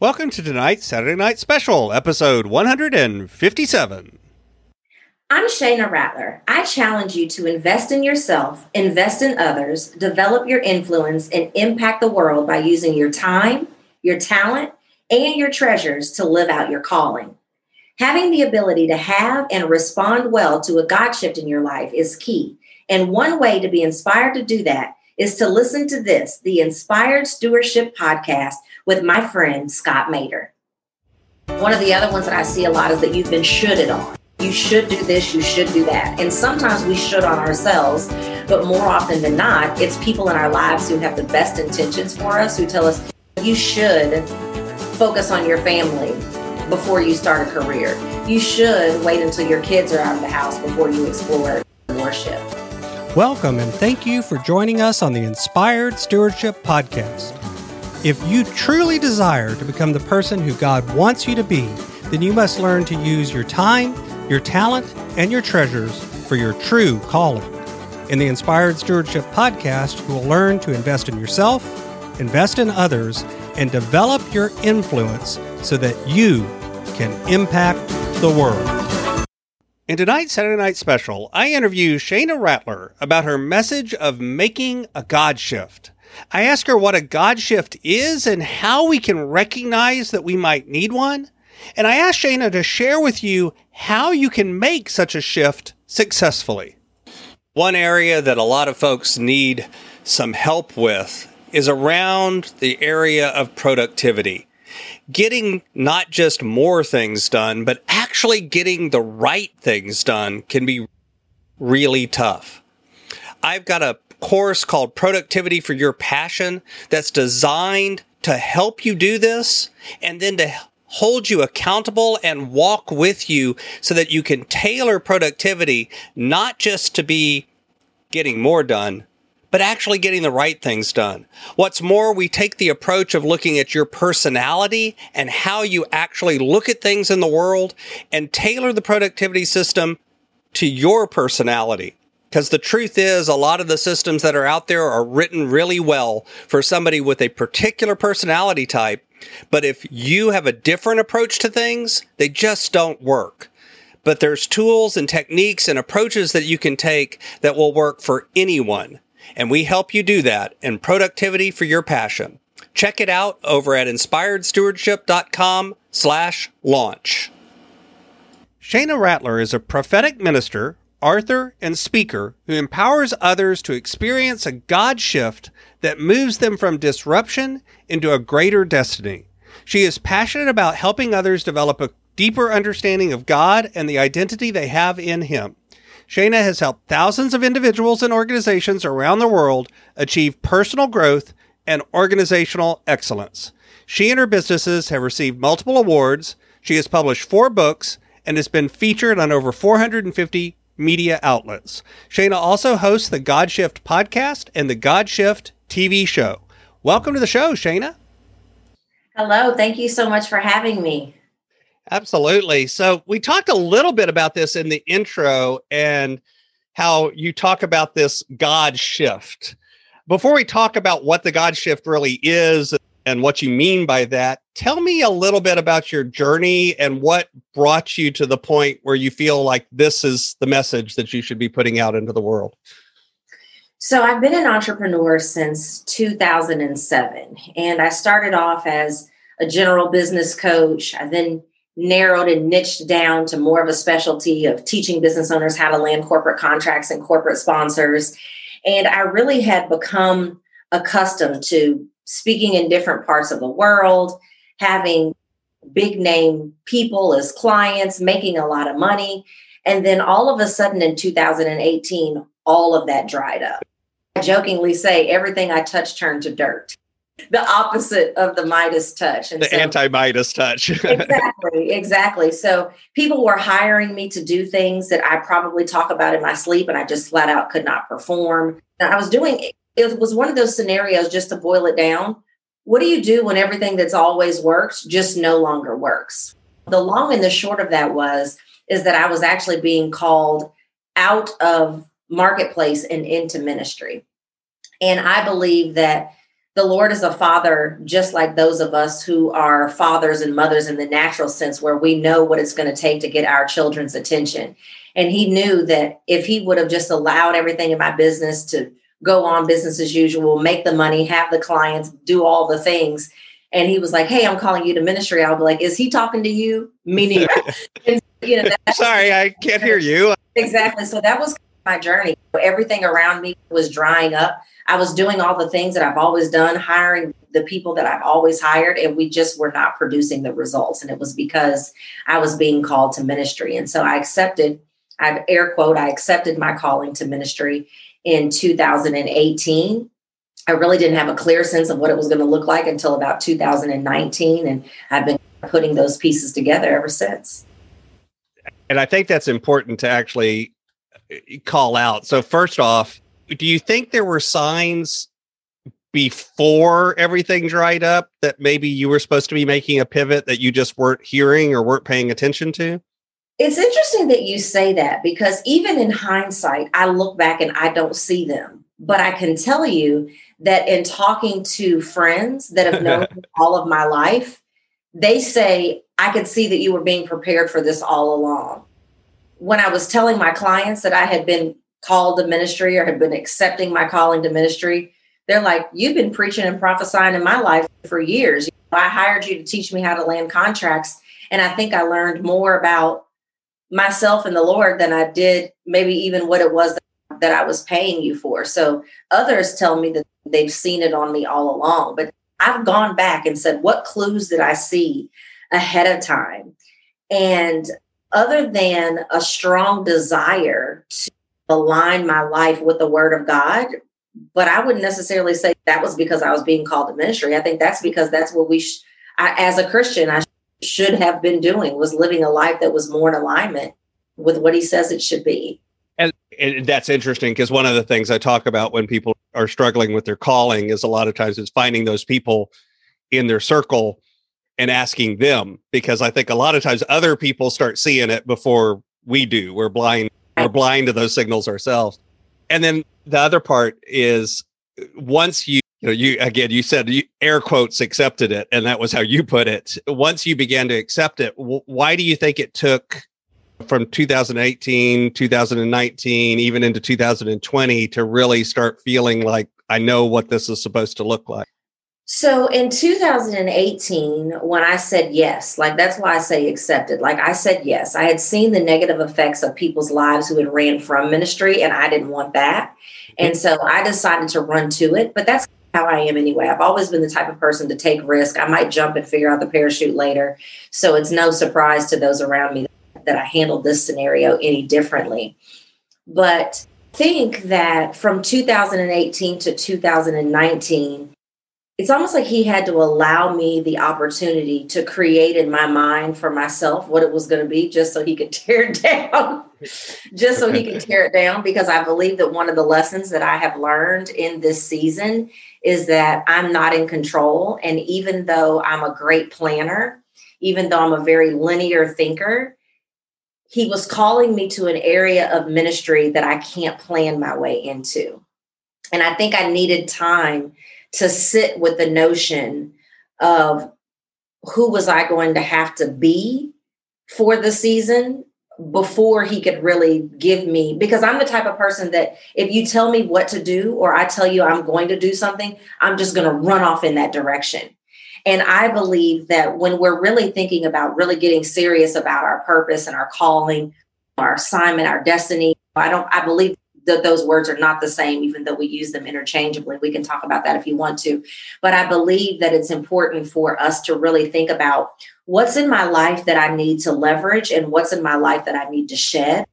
Welcome to tonight's Saturday Night Special, episode 157. I'm Shayna Rattler. I challenge you to invest in yourself, invest in others, develop your influence, and impact the world by using your time, your talent, and your treasures to live out your calling. Having the ability to have and respond well to a God shift in your life is key. And one way to be inspired to do that is to listen to this, the Inspired Stewardship Podcast with my friend Scott Maderer. One of the other ones that I see a lot is that you've been shoulded on. You should do this, you should do that. And sometimes we should on ourselves, but more often than not, it's people in our lives who have the best intentions for us who tell us you should focus on your family before you start a career. You should wait until your kids are out of the house before you explore worship. Welcome and thank you for joining us on the Inspired Stewardship Podcast. If you truly desire to become the person who God wants you to be, then you must learn to use your time, your talent, and your treasures for your true calling. In the Inspired Stewardship Podcast, you will learn to invest in yourself, invest in others, and develop your influence so that you can impact the world. In tonight's Saturday Night Special, I interview Shayna Rattler about her message of making a God shift. I ask her what a God shift is and how we can recognize that we might need one. And I ask Shayna to share with you how you can make such a shift successfully. One area that a lot of folks need some help with is around the area of productivity. Getting not just more things done, but actually getting the right things done can be really tough. I've got a course called Productivity for Your Passion that's designed to help you do this and then to hold you accountable and walk with you so that you can tailor productivity not just to be getting more done, but actually getting the right things done. What's more, we take the approach of looking at your personality and how you actually look at things in the world and tailor the productivity system to your personality. Because the truth is, a lot of the systems that are out there are written really well for somebody with a particular personality type. But if you have a different approach to things, they just don't work. But there's tools and techniques and approaches that you can take that will work for anyone. And we help you do that in productivity for your passion. Check it out over at inspiredstewardship.com slash launch. Shayna Rattler is a prophetic minister author, and speaker who empowers others to experience a God shift that moves them from disruption into a greater destiny. She is passionate about helping others develop a deeper understanding of God and the identity they have in Him. Shayna has helped thousands of individuals and organizations around the world achieve personal growth and organizational excellence. She and her businesses have received multiple awards. She has published four books and has been featured on over 450 media outlets. Shayna also hosts the God Shift podcast and the God Shift TV show. Welcome to the show, Shayna. Hello. Thank you so much for having me. Absolutely. So, we talked a little bit about this in the intro and how you talk about this God shift. Before we talk about what the God shift really is and what you mean by that. Tell me a little bit about your journey and what brought you to the point where you feel like this is the message that you should be putting out into the world. So, I've been an entrepreneur since 2007, and I started off as a general business coach. I then narrowed and niched down to more of a specialty of teaching business owners how to land corporate contracts and corporate sponsors. And I really had become accustomed to speaking in different parts of the world, having big name people as clients, making a lot of money. And then all of a sudden in 2018, all of that dried up. I jokingly say everything I touch turned to dirt. The opposite of the Midas touch. And the so, anti Midas touch. exactly, exactly. So people were hiring me to do things that I probably talk about in my sleep and I just flat out could not perform. And I was doing it was one of those scenarios just to boil it down. What do you do when everything that's always worked just no longer works? The long and the short of that was is that I was actually being called out of marketplace and into ministry. And I believe that the Lord is a father, just like those of us who are fathers and mothers in the natural sense, where we know what it's going to take to get our children's attention. And he knew that if he would have just allowed everything in my business to go on business as usual, make the money, have the clients, do all the things. And he was like, Hey, I'm calling you to ministry. I'll be like, Is he talking to you? Meaning, and, you know, sorry, I can't hear you. Exactly. So that was my journey. Everything around me was drying up. I was doing all the things that I've always done, hiring the people that I've always hired, and we just were not producing the results. And it was because I was being called to ministry. And so I accepted, I've air quote, I accepted my calling to ministry in 2018. I really didn't have a clear sense of what it was going to look like until about 2019. And I've been putting those pieces together ever since. And I think that's important to actually uh, call out. So first off, do you think there were signs before everything dried up that maybe you were supposed to be making a pivot that you just weren't hearing or weren't paying attention to? It's interesting that you say that because even in hindsight, I look back and I don't see them. But I can tell you that in talking to friends that have known all of my life, they say, I could see that you were being prepared for this all along when I was telling my clients that I had been called to ministry or had been accepting my calling to ministry, they're like, You've been preaching and prophesying in my life for years. I hired you to teach me how to land contracts. And I think I learned more about myself and the Lord than I did maybe even what it was that, I was paying you for. So others tell me that they've seen it on me all along. But I've gone back and said, What clues did I see ahead of time? And other than a strong desire to align my life with the word of God. But I wouldn't necessarily say that was because I was being called to ministry. I think that's because that's what we, sh- I, as a Christian, I should have been doing was living a life that was more in alignment with what he says it should be. And, and that's interesting because one of the things I talk about when people are struggling with their calling is a lot of times it's finding those people in their circle and asking them because I think a lot of times other people start seeing it before we do. We're blind, we're blind to those signals ourselves. And then the other part is once you, you know, you again, you said you air quotes accepted it, and that was how you put it. Once you began to accept it, why do you think it took from 2018, 2019, even into 2020 to really start feeling like I know what this is supposed to look like? So in 2018, when I said yes, like that's why I say accepted, like I said yes, I had seen the negative effects of people's lives who had ran from ministry, and I didn't want that. And mm-hmm. so I decided to run to it. But that's how I am anyway. I've always been the type of person to take risk. I might jump and figure out the parachute later. So it's no surprise to those around me that I handled this scenario any differently. But think that from 2018 to 2019, it's almost like he had to allow me the opportunity to create in my mind for myself what it was going to be just so he could tear it down just so he could tear it down because i believe that one of the lessons that i have learned in this season is that i'm not in control. And even though i'm a great planner even though i'm a very linear thinker he was calling me to an area of ministry that i can't plan my way into. And i think i needed time to sit with the notion of who was I going to have to be for the season before he could really give me because I'm the type of person that if you tell me what to do or I tell you I'm going to do something, I'm just going to run off in that direction. And I believe that when we're really thinking about really getting serious about our purpose and our calling, our assignment, our destiny, I don't I believe that those words are not the same, even though we use them interchangeably. We can talk about that if you want to. But I believe that it's important for us to really think about what's in my life that I need to leverage and what's in my life that I need to shed.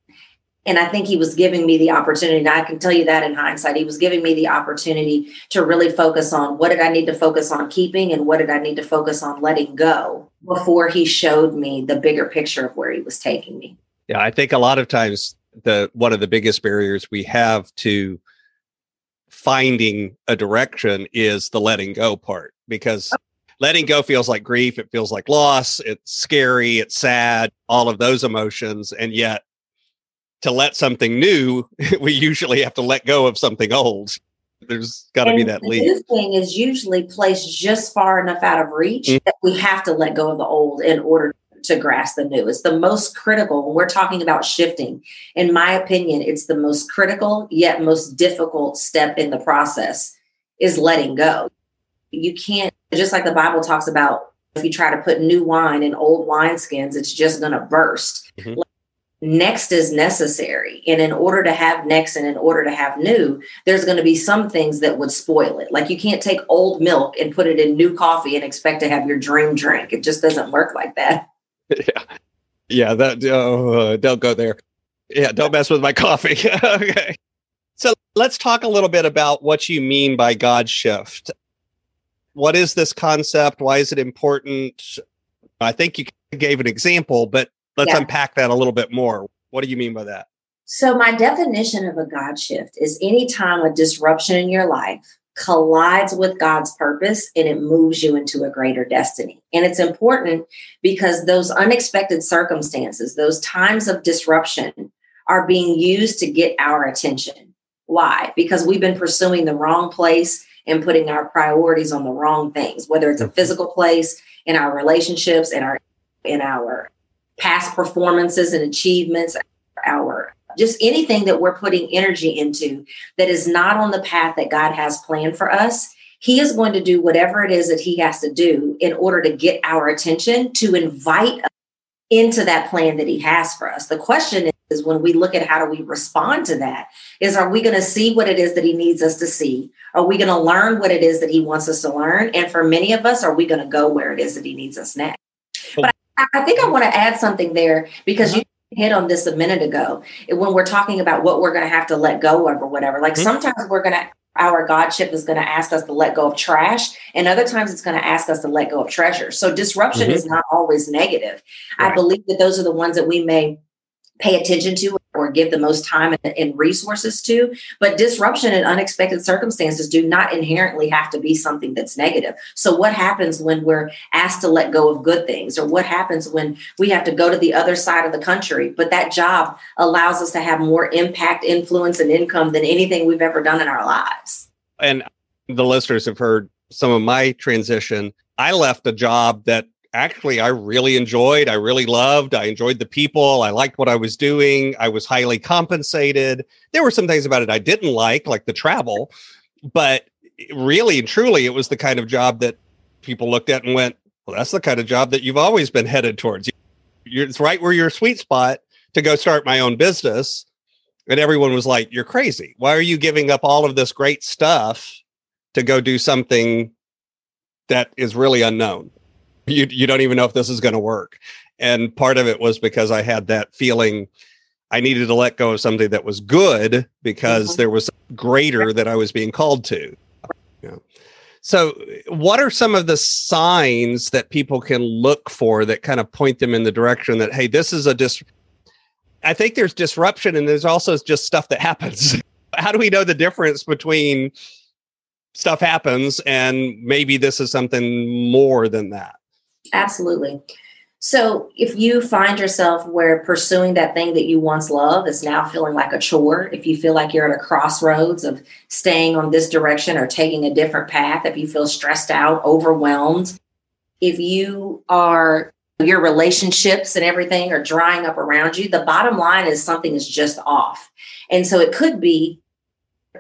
And I think he was giving me the opportunity, and I can tell you that in hindsight, he was giving me the opportunity to really focus on what did I need to focus on keeping and what did I need to focus on letting go before he showed me the bigger picture of where he was taking me. Yeah, I think a lot of times the one of the biggest barriers we have to finding a direction is the letting go part because letting go feels like grief it feels like loss it's scary it's sad all of those emotions and yet to let something new we usually have to let go of something old there's got to be that the leap. new thing is usually placed just far enough out of reach Mm. that we have to let go of the old in order to grasp the new. It's the most critical when we're talking about shifting. In my opinion, it's the most critical yet most difficult step in the process is letting go. You can't just like the Bible talks about if you try to put new wine in old wineskins, it's just going to burst. Mhm. Next is necessary. And in order to have next and in order to have new, there's going to be some things that would spoil it. Like you can't take old milk and put it in new coffee and expect to have your dream drink. It just doesn't work like that. Yeah, yeah. That uh, don't go there. Yeah, don't mess with my coffee. okay. So let's talk a little bit about what you mean by God shift. What is this concept? Why is it important? I think you gave an example, but let's Yeah. unpack that a little bit more. What do you mean by that? So, my definition of a God shift is any time a disruption in your life collides with God's purpose and it moves you into a greater destiny. And it's important because those unexpected circumstances, those times of disruption, are being used to get our attention. Why? Because we've been pursuing the wrong place and putting our priorities on the wrong things, whether it's a mm-hmm. physical place, in our relationships, in our in our past performances and achievements, our just anything that we're putting energy into that is not on the path that God has planned for us, He is going to do whatever it is that He has to do in order to get our attention to invite us into that plan that He has for us. The question is, when we look at how do we respond to that, is are we going to see what it is that He needs us to see? Are we going to learn what it is that He wants us to learn? And for many of us, are we going to go where it is that He needs us next? But I think I want to add something there because you hit on this a minute ago when we're talking about what we're going to have to let go of or whatever. Like Mhm. sometimes we're going to, our God shift is going to ask us to let go of trash, and other times it's going to ask us to let go of treasure. So disruption Mhm. is not always negative. I believe that those are the ones that we may pay attention to or give the most time and, and resources to. But disruption and unexpected circumstances do not inherently have to be something that's negative. So, what happens when we're asked to let go of good things, or what happens when we have to go to the other side of the country? But that job allows us to have more impact, influence, and income than anything we've ever done in our lives. and the listeners have heard some of my transition. I left a job that actually I really enjoyed. I really loved. I enjoyed the people. I liked what I was doing. I was highly compensated. There were some things about it I didn't like, like the travel, but really and truly, it was the kind of job that people looked at and went, well, that's the kind of job that you've always been headed towards. You're, it's right where your sweet spot to go start my own business. And everyone was like, You're crazy. Why are you giving up all of this great stuff to go do something that is really unknown? You, you don't even know if this is going to work. And part of it was because I had that feeling I needed to let go of something that was good because Mhm. there was greater that I was being called to. Yeah. So, what are some of the signs that people can look for that kind of point them in the direction that, hey, this is a dis? I think there's disruption and there's also just stuff that happens. How do we know the difference between stuff happens and maybe this is something more than that? Absolutely. So if you find yourself where pursuing that thing that you once loved is now feeling like a chore, if you feel like you're at a crossroads of staying on this direction or taking a different path, if you feel stressed out, overwhelmed, if you are your relationships and everything are drying up around you, the bottom line is something is just off. And so it could be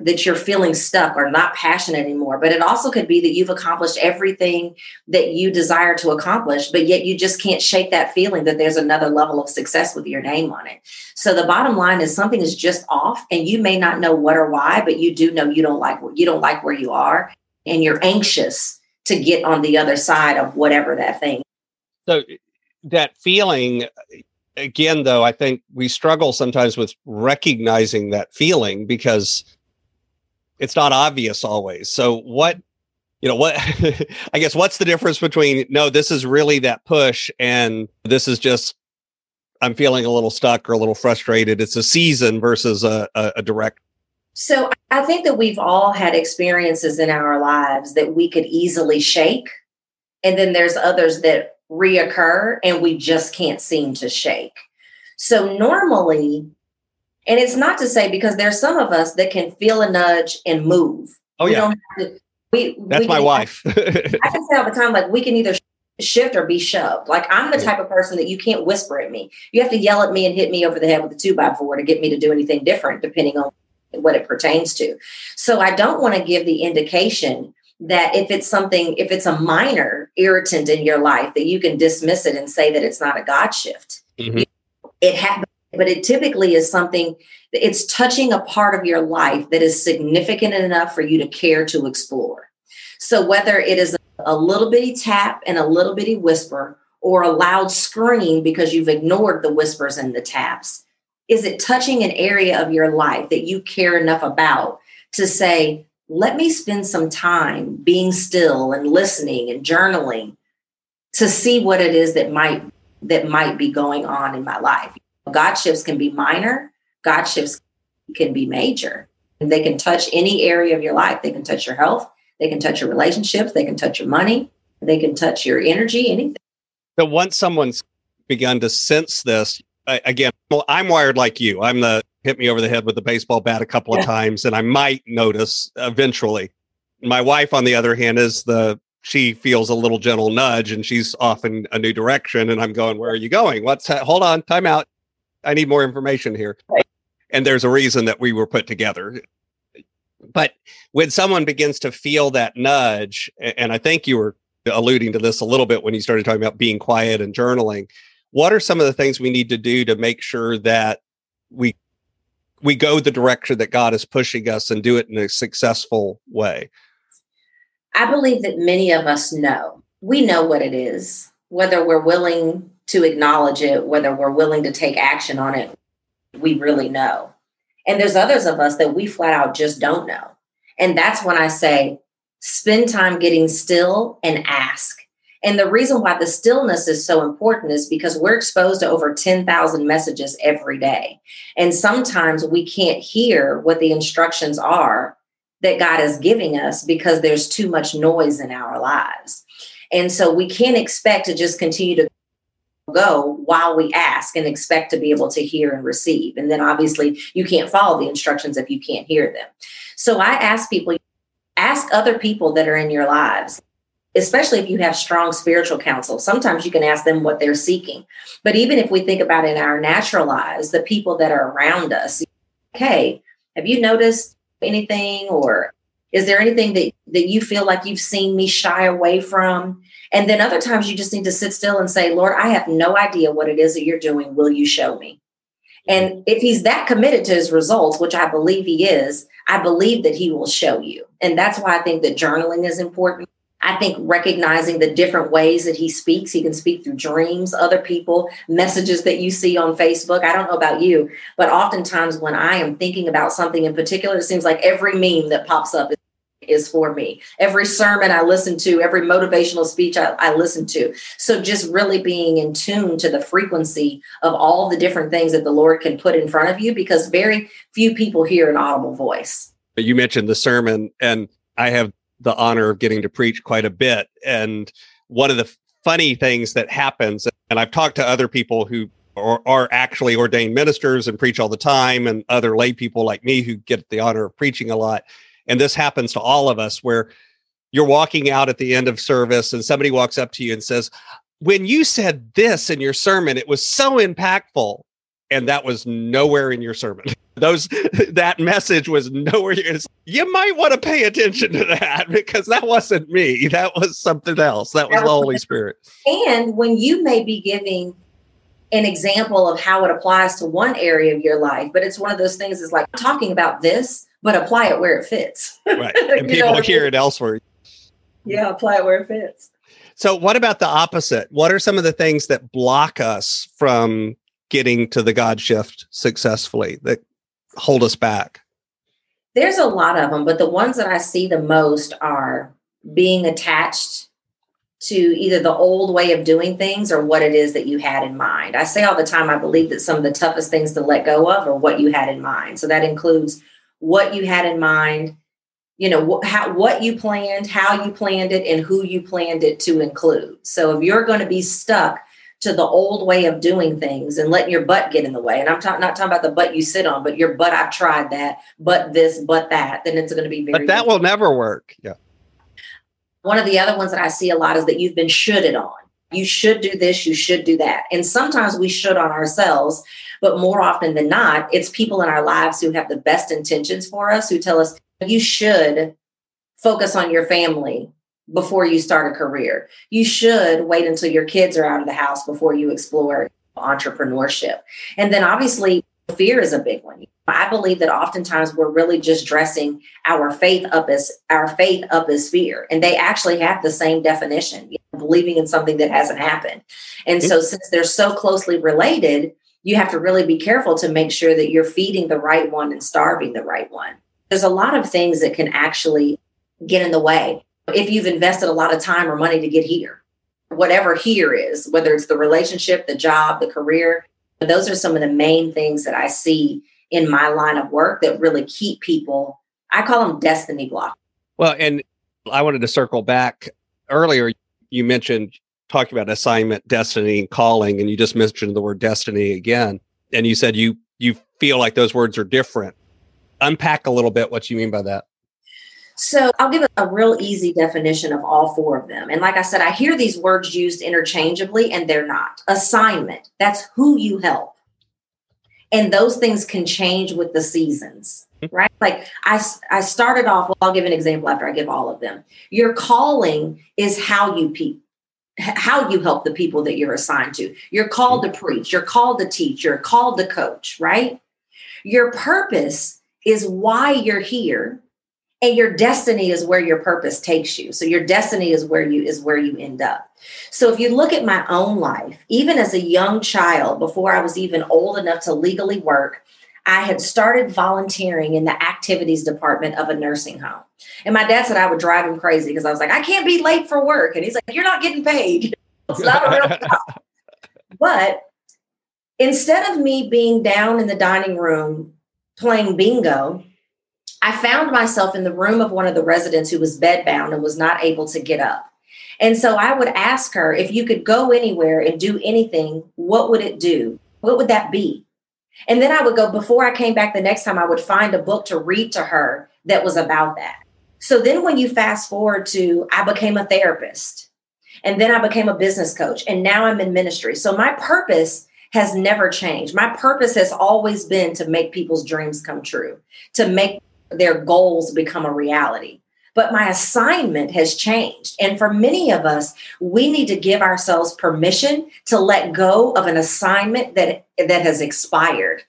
that you're feeling stuck or not passionate anymore, but it also could be that you've accomplished everything that you desire to accomplish, but yet you just can't shake that feeling that there's another level of success with your name on it. So the bottom line is something is just off and you may not know what or why, but you do know you don't like you don't like where you are and you're anxious to get on the other side of whatever that thing. So that feeling again though I think we struggle sometimes with recognizing that feeling because it's not obvious always. So what you know what I guess what's the difference between no this is really that push and this is just I'm feeling a little stuck or a little frustrated. It's a season versus a, a, a direct So I think that we've all had experiences in our lives that we could easily shake. And then there's others that reoccur and we just can't seem to shake. So normally, and it's not to say because there's some of us that can feel a nudge and move. Oh, we yeah. Don't have to, we, That's we my wife. I can say all the time, like we can either shift or be shoved. Like I'm the type of person that you can't whisper at me. You have to yell at me and hit me over the head with a two by four to get me to do anything different, depending on what it pertains to. So I don't want to give the indication that if it's something, if it's a minor irritant in your life, that you can dismiss it and say that it's not a God shift. Mhm. It ha- but it typically is something that it's touching a part of your life that is significant enough for you to care to explore. So whether it is a little bitty tap and a little bitty whisper or a loud scream because you've ignored the whispers and the taps, is it touching an area of your life that you care enough about to say, let me spend some time being still and listening and journaling to see what it is that might that might be going on in my life. God shifts can be minor, God shifts can be major. And they can touch any area of your life. They can touch your health, they can touch your relationships, they can touch your money, they can touch your energy, anything. But once someone's begun to sense this, I, again, well, I'm wired like you. I'm the hit me over the head with the baseball bat a couple of Yeah. times, and I might notice eventually. My wife, on the other hand, is the she feels a little gentle nudge, and she's off in a new direction, and I'm going, "Where are you going? What's that? Hold on, time out. I need more information here." And there's a reason that we were put together. But when someone begins to feel that nudge, and I think you were alluding to this a little bit when you started talking about being quiet and journaling. What are some of the things we need to do to make sure that we we go the direction that God is pushing us and do it in a successful way? I believe that many of us know. We know what it is, whether we're willing to acknowledge it, whether we're willing to take action on it, we really know. And there's others of us that we flat out just don't know. And that's when I say, spend time getting still and ask. And the reason why the stillness is so important is because we're exposed to over 10,000 messages every day. And sometimes we can't hear what the instructions are that God is giving us because there's too much noise in our lives. And so we can't expect to just continue to go while we ask and expect to be able to hear and receive. And then obviously you can't follow the instructions if you can't hear them. So I ask people, ask other people that are in your lives. Especially if you have strong spiritual counsel, sometimes you can ask them what they're seeking. But even if we think about in our natural lives, the people that are around us, okay, have you noticed anything or is there anything that, that you feel like you've seen me shy away from? And then other times you just need to sit still and say, Lord, I have no idea what it is that you're doing. Will you show me? And mm-hmm. if he's that committed to his results, which I believe he is, I believe that he will show you. And that's why I think that journaling is important. I think recognizing the different ways that he speaks, he can speak through dreams, other people, messages that you see on Facebook. I don't know about you, but oftentimes when I am thinking about something in particular, it seems like every meme that pops up is, is for me. Every sermon I listen to, every motivational speech I, I listen to. So just really being in tune to the frequency of all the different things that the Lord can put in front of you because very few people hear an audible voice. You mentioned the sermon, and I have the honor of getting to preach quite a bit. And one of the funny things that happens, and I've talked to other people who are, are actually ordained ministers and preach all the time, and other lay people like me who get the honor of preaching a lot. And this happens to all of us where you're walking out at the end of service and somebody walks up to you and says, When you said this in your sermon, it was so impactful. And that was nowhere in your sermon. Those that message was nowhere. You might want to pay attention to that because that wasn't me. That was something else. That was the Holy Spirit. And when you may be giving an example of how it applies to one area of your life, but it's one of those things is like talking about this, but apply it where it fits. Right. And know people hear it elsewhere. Yeah, apply it where it fits. So, what about the opposite? What are some of the things that block us from getting to the God shift successfully that hold us back? There's a lot of them, but the ones that I see the most are being attached to either the old way of doing things or what it is that you had in mind. I say all the time, I believe that some of the toughest things to let go of are what you had in mind. So that includes what you had in mind, you know, wh- how, what you planned, how you planned it, and who you planned it to include. So if you're going to be stuck to the old way of doing things and letting your butt get in the way. And I'm ta- not talking about the butt you sit on, but your butt, I've tried that, but this, but that, then it's going to be very. But that will never work. Yeah. One of the other ones that I see a lot is that you've been shoulded on. You should do this, you should do that. And sometimes we should on ourselves, but more often than not, it's people in our lives who have the best intentions for us who tell us, you should focus on your family before you start a career. You should wait until your kids are out of the house before you explore entrepreneurship. And then obviously, fear is a big one. I believe that oftentimes we're really just dressing our faith up as our faith up as fear, and they actually have the same definition, you know, believing in something that hasn't happened. And so, since they're so closely related, you have to really be careful to make sure that you're feeding the right one and starving the right one. There's a lot of things that can actually get in the way if you've invested a lot of time or money to get here, whatever here is, whether it's the relationship, the job, the career, those are some of the main things that I see in my line of work that really keep people, I call them destiny blocks. Well, and I wanted to circle back earlier. You mentioned talking about assignment, destiny, and calling, and you just mentioned the word destiny again. And you said you you feel like those words are different. Unpack a little bit what you mean by that. So I'll give a real easy definition of all four of them. And like I said, I hear these words used interchangeably and they're not. Assignment, that's who you help. And those things can change with the seasons, right? Like I, I started off, well, I'll give an example after I give all of them. Your calling is how you pe- how you help the people that you're assigned to. You're called to preach, you're called to teach, you're called to coach, right? Your purpose is why you're here and your destiny is where your purpose takes you. So your destiny is where you is where you end up. So if you look at my own life even as a young child before i was even old enough to legally work i had started volunteering in the activities department of a nursing home. And my dad said i would drive him crazy because i was like i can't be late for work. And he's like you're not getting paid. It's not a real job. But instead of me being down in the dining room playing bingo I found myself in the room of one of the residents who was bedbound and was not able to get up. And so I would ask her if you could go anywhere and do anything, what would it do? What would that be? And then I would go, before I came back the next time, I would find a book to read to her that was about that. So then when you fast forward to, I became a therapist and then I became a business coach and now I'm in ministry. So my purpose has never changed. My purpose has always been to make people's dreams come true, to make their goals become a reality. But my assignment has changed. And for many of us, we need to give ourselves permission to let go of an assignment that, that has expired.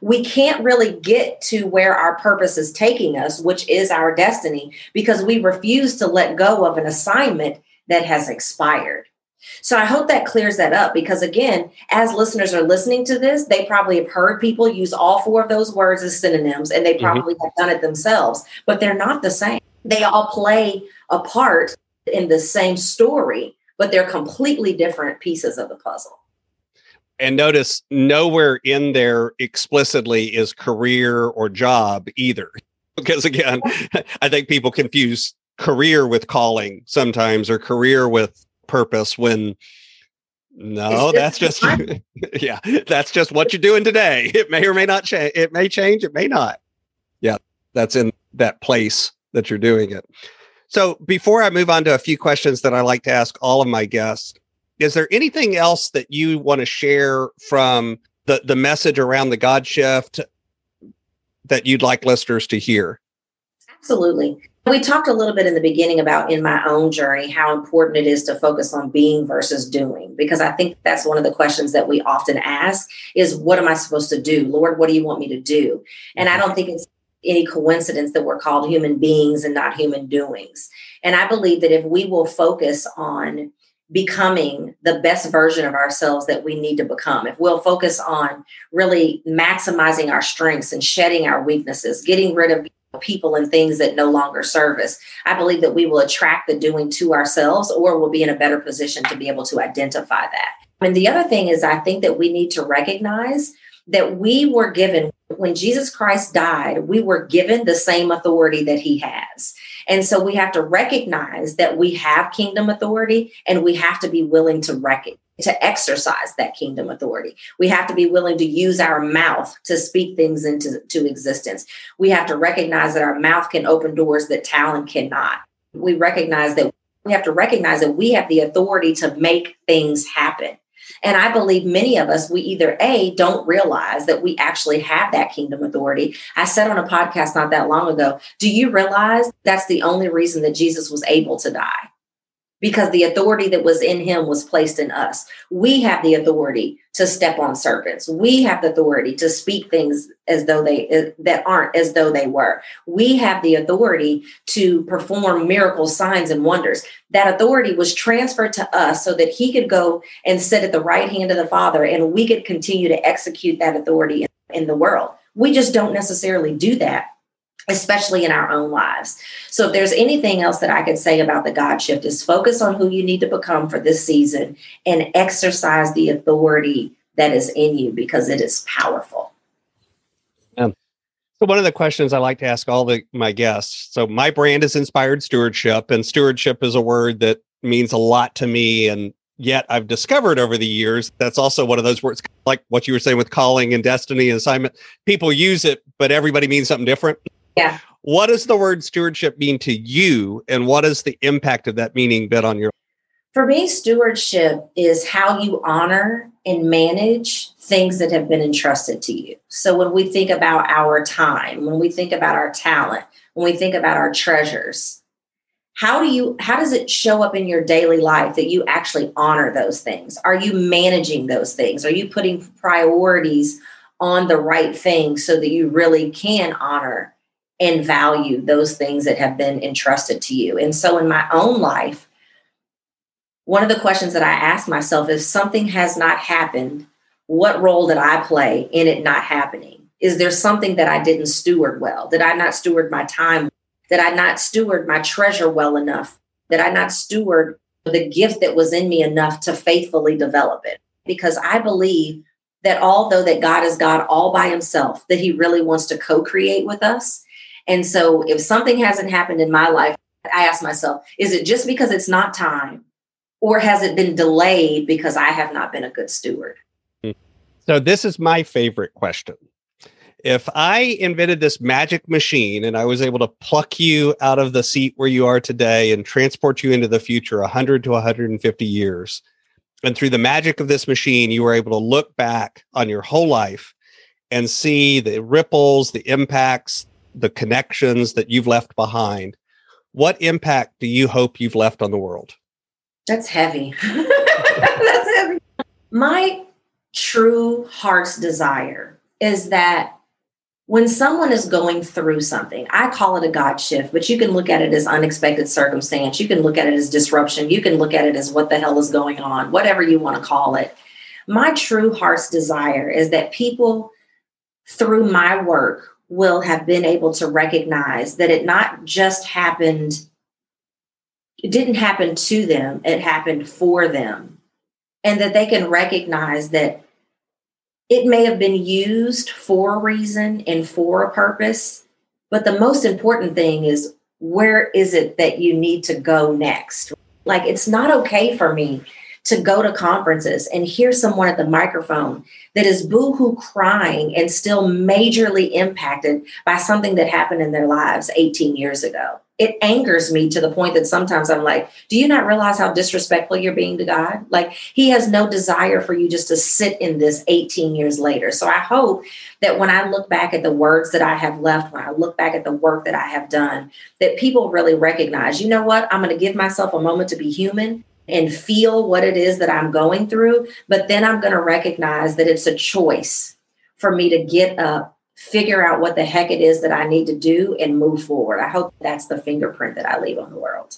We can't really get to where our purpose is taking us, which is our destiny, because we refuse to let go of an assignment that has expired. So I hope that clears that up because, again, as listeners are listening to this, they probably have heard people use all four of those words as synonyms and they mm-hmm. probably mm-hmm. have done it themselves, but they're not the same. They all play a part in the same story, but they're completely different pieces of the puzzle. And notice nowhere in there explicitly is career or job either. Because again, I think people confuse career with calling sometimes or career with purpose when no that's just yeah that's just what you're doing today. It may or may not change it may change it may not. Yeah that's in that place that you're doing it. So before i move on to a few questions that i like to ask all of my guests is there anything else that you want to share from the the message around the god shift that you'd like listeners to hear absolutely we talked a little bit in the beginning about in my own journey how important it is to focus on being versus doing because I think that's one of the questions that we often ask is what am I supposed to do? Lord, what do you want me to do? And I mm-hmm. don't think it's any coincidence that we're called human beings and not human doings. And I believe that if we will focus on becoming the best version of ourselves that we need to become, if we'll focus on really maximizing our strengths and shedding our weaknesses, getting rid of people and things that no longer serve us. I believe that we will attract the doing to ourselves or we'll be in a better position to be able to identify that. And the other thing is, I think that we need to recognize that we were given, when Jesus Christ died, we were given the same authority that he has. And so we have to recognize that we have kingdom authority and we have to be willing to recognize to exercise that kingdom authority. We have to be willing to use our mouth to speak things into to existence. We have to recognize that our mouth can open doors that talent cannot. We recognize that we have to recognize that we have the authority to make things happen. And I believe many of us, we either A, don't realize that we actually have that kingdom authority. I said on a podcast not that long ago, do you realize that's the only reason that Jesus was able to die? Because the authority that was in him was placed in us. We have the authority to step on serpents. We have the authority to speak things as though they that aren't as though they were. We have the authority to perform miracles, signs and wonders. That authority was transferred to us so that he could go and sit at the right hand of the Father and we could continue to execute that authority in the world. We just don't necessarily do that especially in our own lives. So if there's anything else that I could say about the God shift is focus on who you need to become for this season and exercise the authority that is in you because it is powerful. So one of the questions I like to ask all the my guests. So my brand is inspired stewardship and stewardship is a word that means a lot to me and yet I've discovered over the years that's also one of those words like what you were saying with calling and destiny and assignment. People use it, but everybody means something different. Yeah. What does the word stewardship mean to you, and what is the impact of that meaning been on your? For me, stewardship is how you honor and manage things that have been entrusted to you. So when we think about our time, when we think about our talent, when we think about our treasures, how do you how does it show up in your daily life that you actually honor those things? Are you managing those things? Are you putting priorities on the right things so that you really can honor and value those things that have been entrusted to you. And so in my own life, one of the questions that I ask myself is something has not happened, what role did I play in it not happening? Is there something that I didn't steward well? Did I not steward my time? Did I not steward my treasure well enough? Did I not steward the gift that was in me enough to faithfully develop it? Because I believe that although that God is God all by himself, that he really wants to co-create with us and so if something hasn't happened in my life, I ask myself, is it just because it's not time? Or has it been delayed because I have not been a good steward? So, this is my favorite question. If I invented this magic machine and I was able to pluck you out of the seat where you are today and transport you into the future 100 to 150 years, and through the magic of this machine, you were able to look back on your whole life and see the ripples, the impacts, the connections that you've left behind, what impact do you hope you've left on the world? That's heavy. That's heavy. My true heart's desire is that when someone is going through something, I call it a God shift, but you can look at it as unexpected circumstance. You can look at it as disruption. You can look at it as what the hell is going on, whatever you want to call it. My true heart's desire is that people through my work will have been able to recognize that it not just happened, it didn't happen to them, it happened for them. And that they can recognize that it may have been used for a reason and for a purpose. But the most important thing is where is it that you need to go next? Like, it's not okay for me to go to conferences and hear someone at the microphone that is boohoo crying and still majorly impacted by something that happened in their lives 18 years ago. It angers me to the point that sometimes I'm like, do you not realize how disrespectful you're being to God? Like, He has no desire for you just to sit in this 18 years later. So I hope that when I look back at the words that I have left, when I look back at the work that I have done, that people really recognize, you know what? I'm going to give myself a moment to be human and feel what it is that I'm going through. But then I'm going to recognize that it's a choice for me to get up, figure out what the heck it is that I need to do, and move forward. I hope that's the fingerprint that I leave on the world.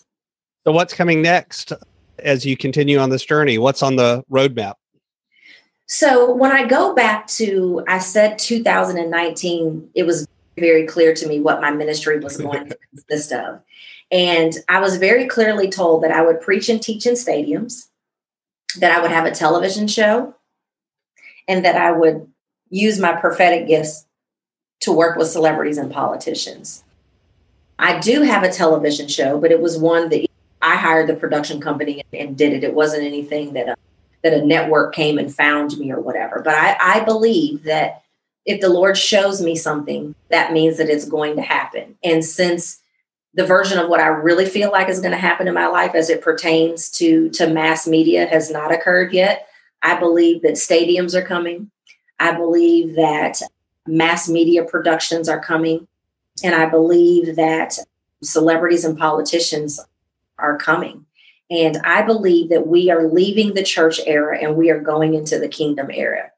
So, what's coming next as you continue on this journey? What's on the roadmap? So, when I go back to, I said 2019, it was very clear to me what my ministry was going to consist of. And I was very clearly told that I would preach and teach in stadiums, that I would have a television show, and that I would use my prophetic gifts to work with celebrities and politicians. I do have a television show, but it was one that I hired the production company and did it. It wasn't anything that uh, that a network came and found me or whatever. But I, I believe that if the Lord shows me something, that means that it's going to happen. And since the version of what I really feel like is going to happen in my life as it pertains to, to mass media has not occurred yet, I believe that stadiums are coming. I believe that mass media productions are coming. And I believe that celebrities and politicians are coming. And I believe that we are leaving the church era and we are going into the kingdom era,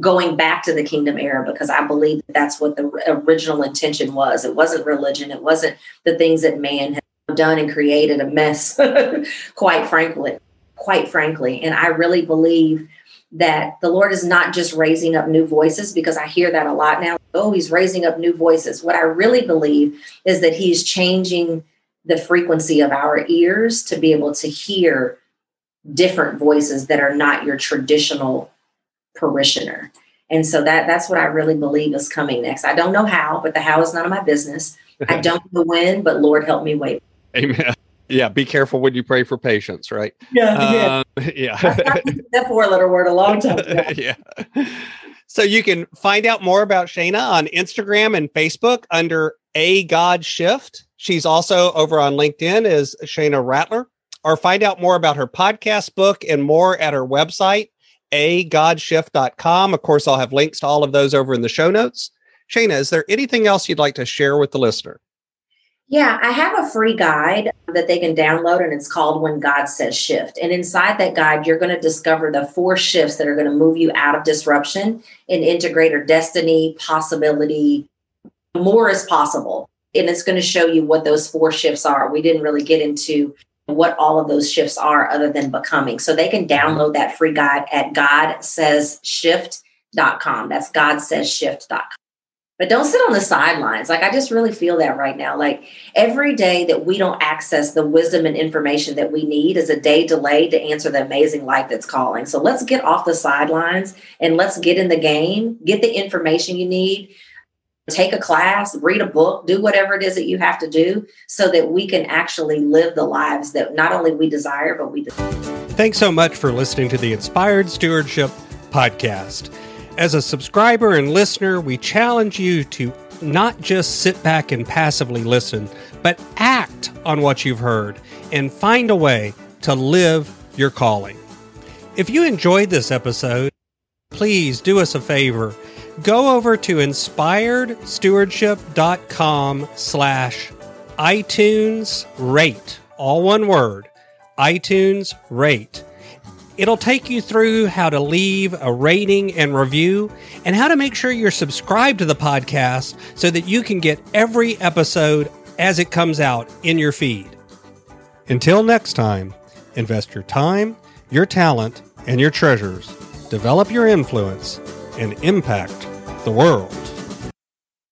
going back to the kingdom era, because I believe that that's what the original intention was. It wasn't religion, it wasn't the things that man had done and created a mess, quite frankly. Quite frankly. And I really believe that the Lord is not just raising up new voices because I hear that a lot now. Oh, he's raising up new voices. What I really believe is that he's changing the frequency of our ears to be able to hear different voices that are not your traditional parishioner. And so that that's what I really believe is coming next. I don't know how, but the how is none of my business. I don't know when, but Lord help me wait. Amen. Yeah, be careful when you pray for patience, right? Yeah, um, yeah. that four letter word a long time ago. yeah. So you can find out more about Shana on Instagram and Facebook under A God Shift. She's also over on LinkedIn as Shana Rattler, or find out more about her podcast book and more at her website, agodshift.com. Of course, I'll have links to all of those over in the show notes. Shana, is there anything else you'd like to share with the listener? Yeah, I have a free guide that they can download, and it's called When God Says Shift. And inside that guide, you're going to discover the four shifts that are going to move you out of disruption and integrate your destiny, possibility. More is possible and it's going to show you what those four shifts are. We didn't really get into what all of those shifts are other than becoming. So they can mm-hmm. download that free guide at godsayshift.com. That's godsayshift.com. But don't sit on the sidelines. Like I just really feel that right now. Like every day that we don't access the wisdom and information that we need is a day delayed to answer the amazing life that's calling. So let's get off the sidelines and let's get in the game, get the information you need take a class, read a book, do whatever it is that you have to do so that we can actually live the lives that not only we desire, but we desire. Thanks so much for listening to the Inspired Stewardship Podcast. As a subscriber and listener, we challenge you to not just sit back and passively listen, but act on what you've heard and find a way to live your calling. If you enjoyed this episode, please do us a favor go over to inspiredstewardship.com slash iTunes rate, all one word, iTunes rate. It'll take you through how to leave a rating and review and how to make sure you're subscribed to the podcast so that you can get every episode as it comes out in your feed. Until next time, invest your time, your talent, and your treasures. Develop your influence and impact the world.